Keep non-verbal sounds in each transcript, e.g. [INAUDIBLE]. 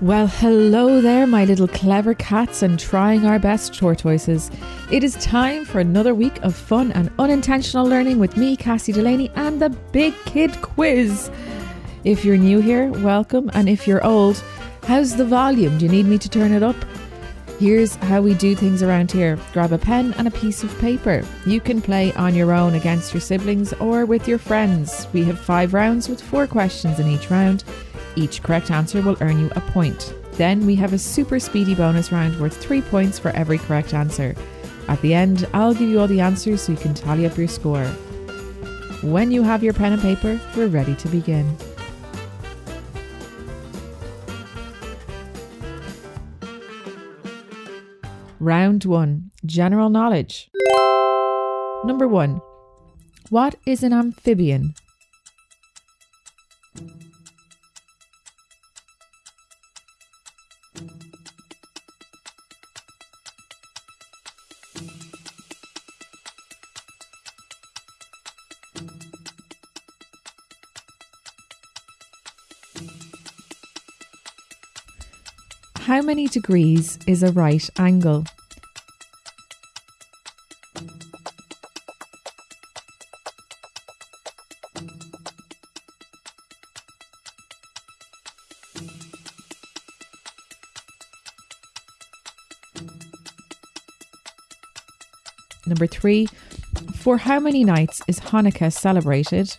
Well, hello there, my little clever cats and trying our best tortoises. It is time for another week of fun and unintentional learning with me, Cassie Delaney, and the Big Kid Quiz. If you're new here, welcome, and if you're old, how's the volume? Do you need me to turn it up? Here's how we do things around here grab a pen and a piece of paper. You can play on your own against your siblings or with your friends. We have five rounds with four questions in each round. Each correct answer will earn you a point. Then we have a super speedy bonus round worth three points for every correct answer. At the end, I'll give you all the answers so you can tally up your score. When you have your pen and paper, we're ready to begin. Round 1 General Knowledge. Number 1 What is an amphibian? Many degrees is a right angle? Number three, for how many nights is Hanukkah celebrated?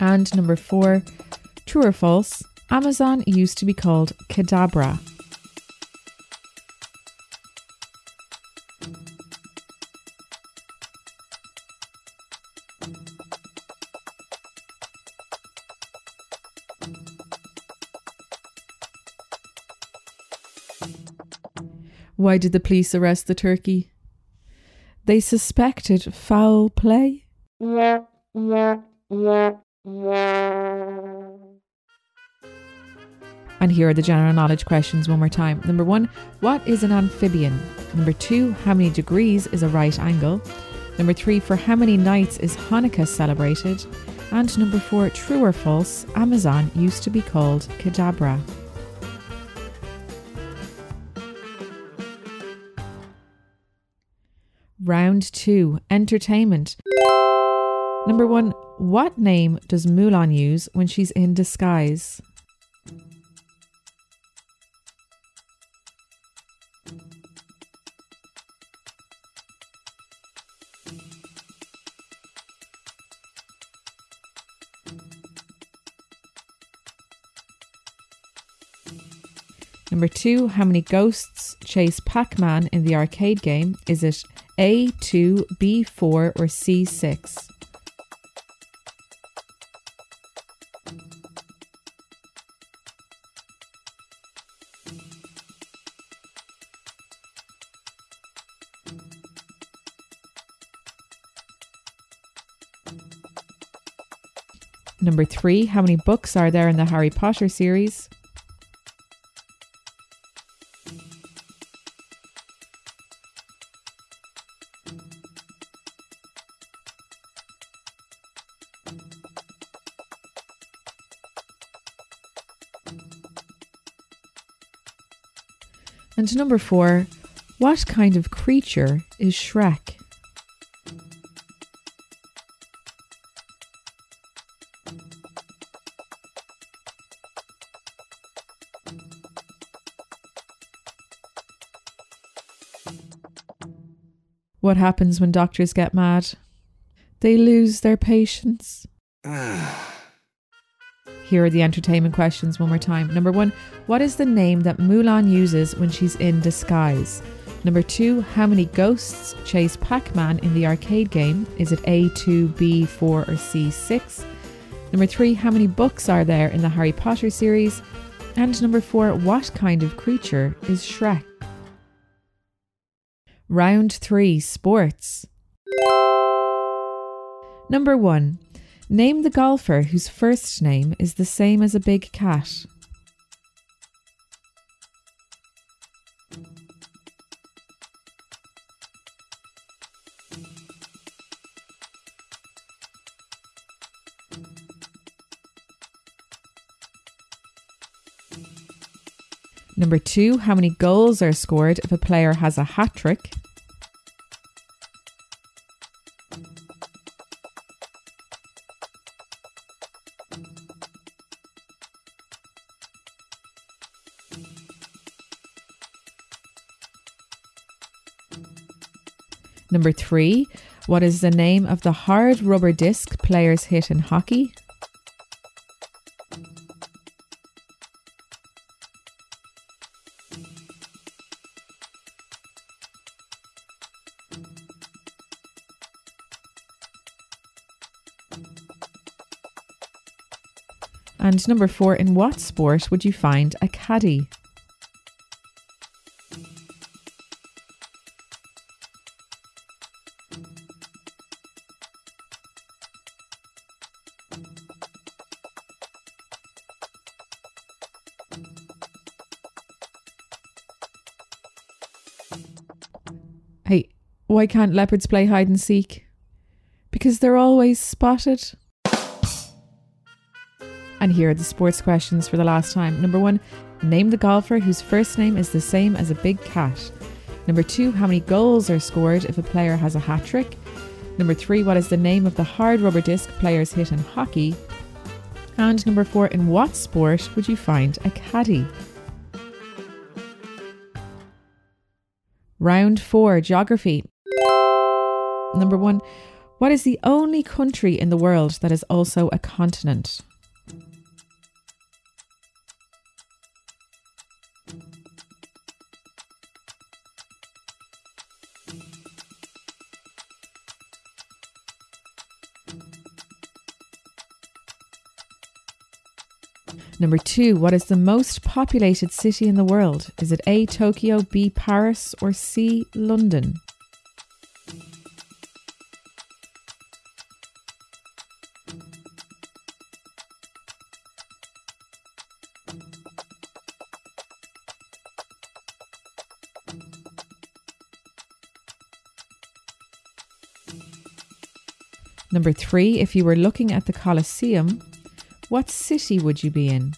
And number four, true or false, Amazon used to be called Cadabra. Why did the police arrest the turkey? They suspected foul play. And here are the general knowledge questions one more time. Number one, what is an amphibian? Number two, how many degrees is a right angle? Number three, for how many nights is Hanukkah celebrated? And number four, true or false, Amazon used to be called Cadabra. Round two, entertainment. Number one, what name does Mulan use when she's in disguise? Number two, how many ghosts chase Pac Man in the arcade game? Is it A2, B4, or C6? Number three, how many books are there in the Harry Potter series? And number four, what kind of creature is Shrek? What happens when doctors get mad? They lose their patience. [SIGHS] Here are the entertainment questions one more time. Number one, what is the name that Mulan uses when she's in disguise? Number two, how many ghosts chase Pac Man in the arcade game? Is it A, 2, B, 4, or C6? Number three, how many books are there in the Harry Potter series? And number four, what kind of creature is Shrek? Round 3 Sports. Number 1. Name the golfer whose first name is the same as a big cat. Number two, how many goals are scored if a player has a hat trick? Number three, what is the name of the hard rubber disc players hit in hockey? And number four, in what sport would you find a caddy? Why can't leopards play hide and seek? Because they're always spotted. And here are the sports questions for the last time. Number one, name the golfer whose first name is the same as a big cat. Number two, how many goals are scored if a player has a hat trick? Number three, what is the name of the hard rubber disc players hit in hockey? And number four, in what sport would you find a caddy? Round four, geography. Number one, what is the only country in the world that is also a continent? Number two, what is the most populated city in the world? Is it A, Tokyo, B, Paris, or C, London? Number three, if you were looking at the Colosseum, what city would you be in?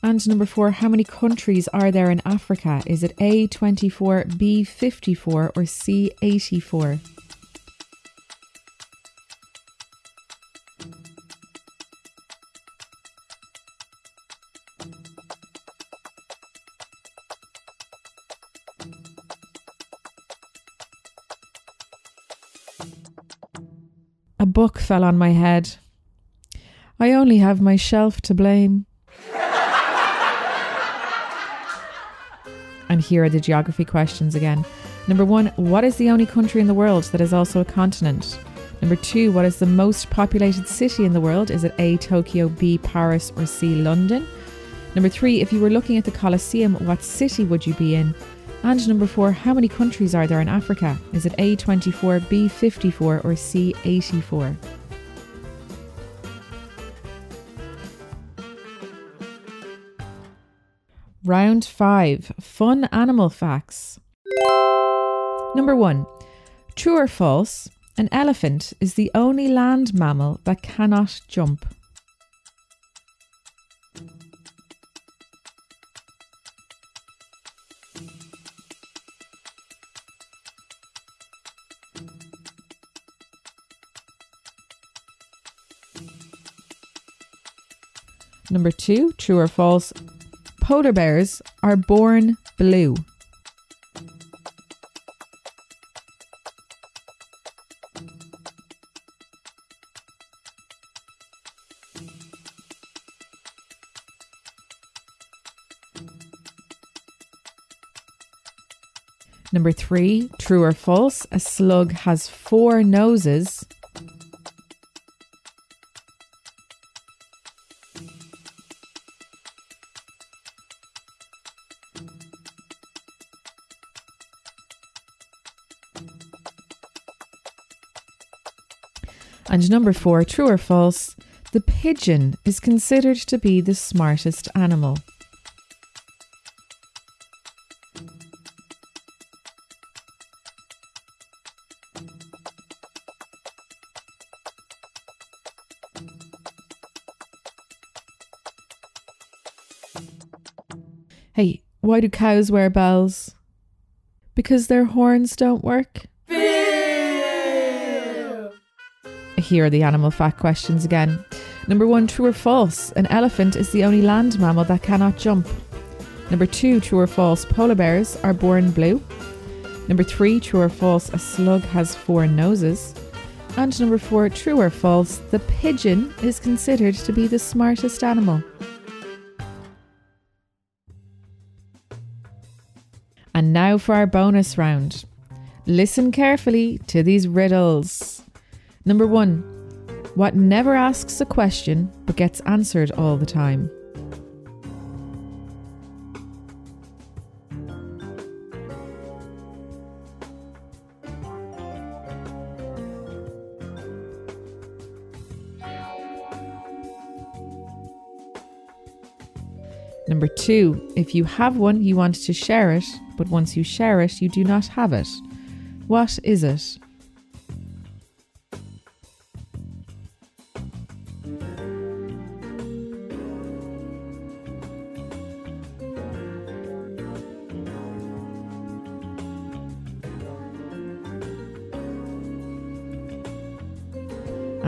And number four, how many countries are there in Africa? Is it A, 24, B, 54, or C, 84? A book fell on my head. I only have myself to blame. And here are the geography questions again. Number one, what is the only country in the world that is also a continent? Number two, what is the most populated city in the world? Is it A, Tokyo, B, Paris, or C, London? Number three, if you were looking at the Colosseum, what city would you be in? And number four, how many countries are there in Africa? Is it A24, B54, or C84? Round five Fun animal facts. Number one True or false? An elephant is the only land mammal that cannot jump. Number two, true or false? Polar bears are born blue. Number three, true or false? A slug has four noses. And number four, true or false? The pigeon is considered to be the smartest animal? Hey, why do cows wear bells? Because their horns don't work? Here are the animal fact questions again. Number one, true or false? An elephant is the only land mammal that cannot jump. Number two, true or false? Polar bears are born blue. Number three, true or false? A slug has four noses. And number four, true or false? The pigeon is considered to be the smartest animal. And now for our bonus round. Listen carefully to these riddles. Number one, what never asks a question but gets answered all the time? Number two, if you have one, you want to share it, but once you share it, you do not have it. What is it?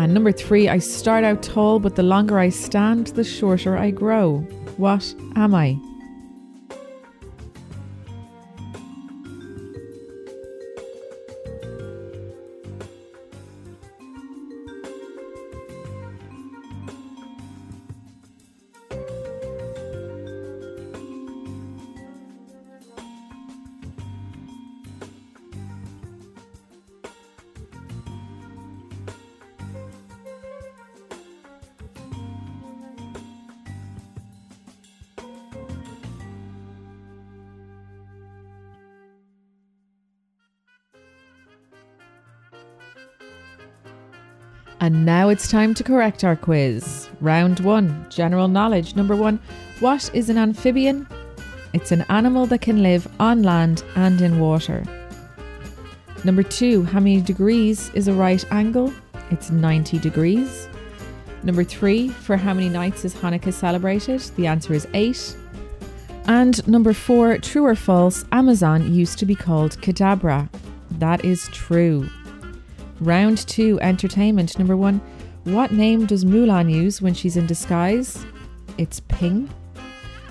And number three, I start out tall, but the longer I stand, the shorter I grow. What am I? And now it's time to correct our quiz. Round one General knowledge. Number one What is an amphibian? It's an animal that can live on land and in water. Number two How many degrees is a right angle? It's 90 degrees. Number three For how many nights is Hanukkah celebrated? The answer is eight. And number four True or false? Amazon used to be called Cadabra. That is true. Round two, entertainment. Number one, what name does Mulan use when she's in disguise? It's Ping.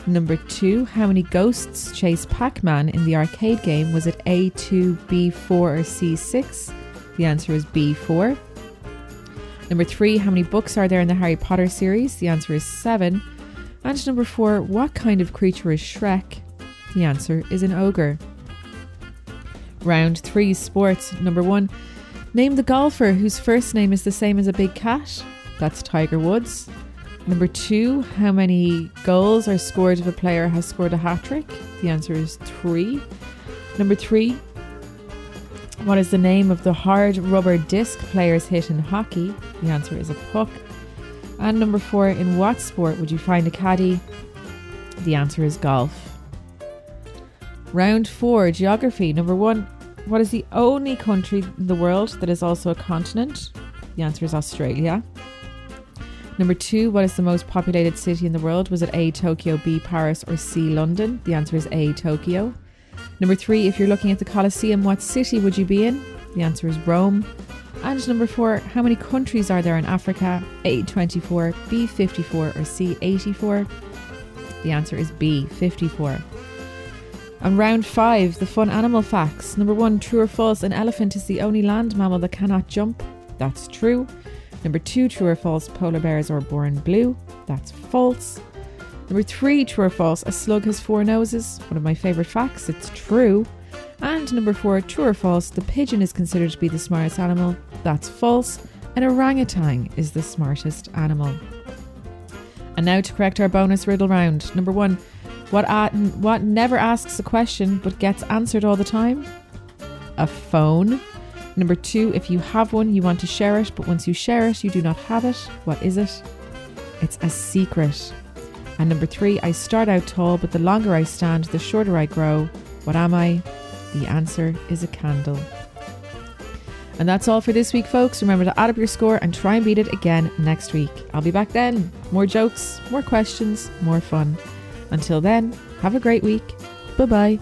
Number two, how many ghosts chase Pac Man in the arcade game? Was it A2, B4, or C6? The answer is B4. Number three, how many books are there in the Harry Potter series? The answer is seven. And number four, what kind of creature is Shrek? The answer is an ogre. Round three, sports. Number one, Name the golfer whose first name is the same as a big cat. That's Tiger Woods. Number two, how many goals are scored if a player has scored a hat trick? The answer is three. Number three, what is the name of the hard rubber disc players hit in hockey? The answer is a puck. And number four, in what sport would you find a caddy? The answer is golf. Round four, geography. Number one, what is the only country in the world that is also a continent? The answer is Australia. Number two, what is the most populated city in the world? Was it A, Tokyo, B, Paris, or C, London? The answer is A, Tokyo. Number three, if you're looking at the Colosseum, what city would you be in? The answer is Rome. And number four, how many countries are there in Africa? A, 24, B, 54, or C, 84? The answer is B, 54. And round five, the fun animal facts. Number one, true or false, an elephant is the only land mammal that cannot jump. That's true. Number two, true or false, polar bears are born blue. That's false. Number three, true or false, a slug has four noses. One of my favourite facts, it's true. And number four, true or false, the pigeon is considered to be the smartest animal. That's false. An orangutan is the smartest animal. And now to correct our bonus riddle round. Number one, what, uh, what never asks a question but gets answered all the time? A phone. Number two, if you have one, you want to share it, but once you share it, you do not have it. What is it? It's a secret. And number three, I start out tall, but the longer I stand, the shorter I grow. What am I? The answer is a candle. And that's all for this week, folks. Remember to add up your score and try and beat it again next week. I'll be back then. More jokes, more questions, more fun. Until then, have a great week. Bye bye.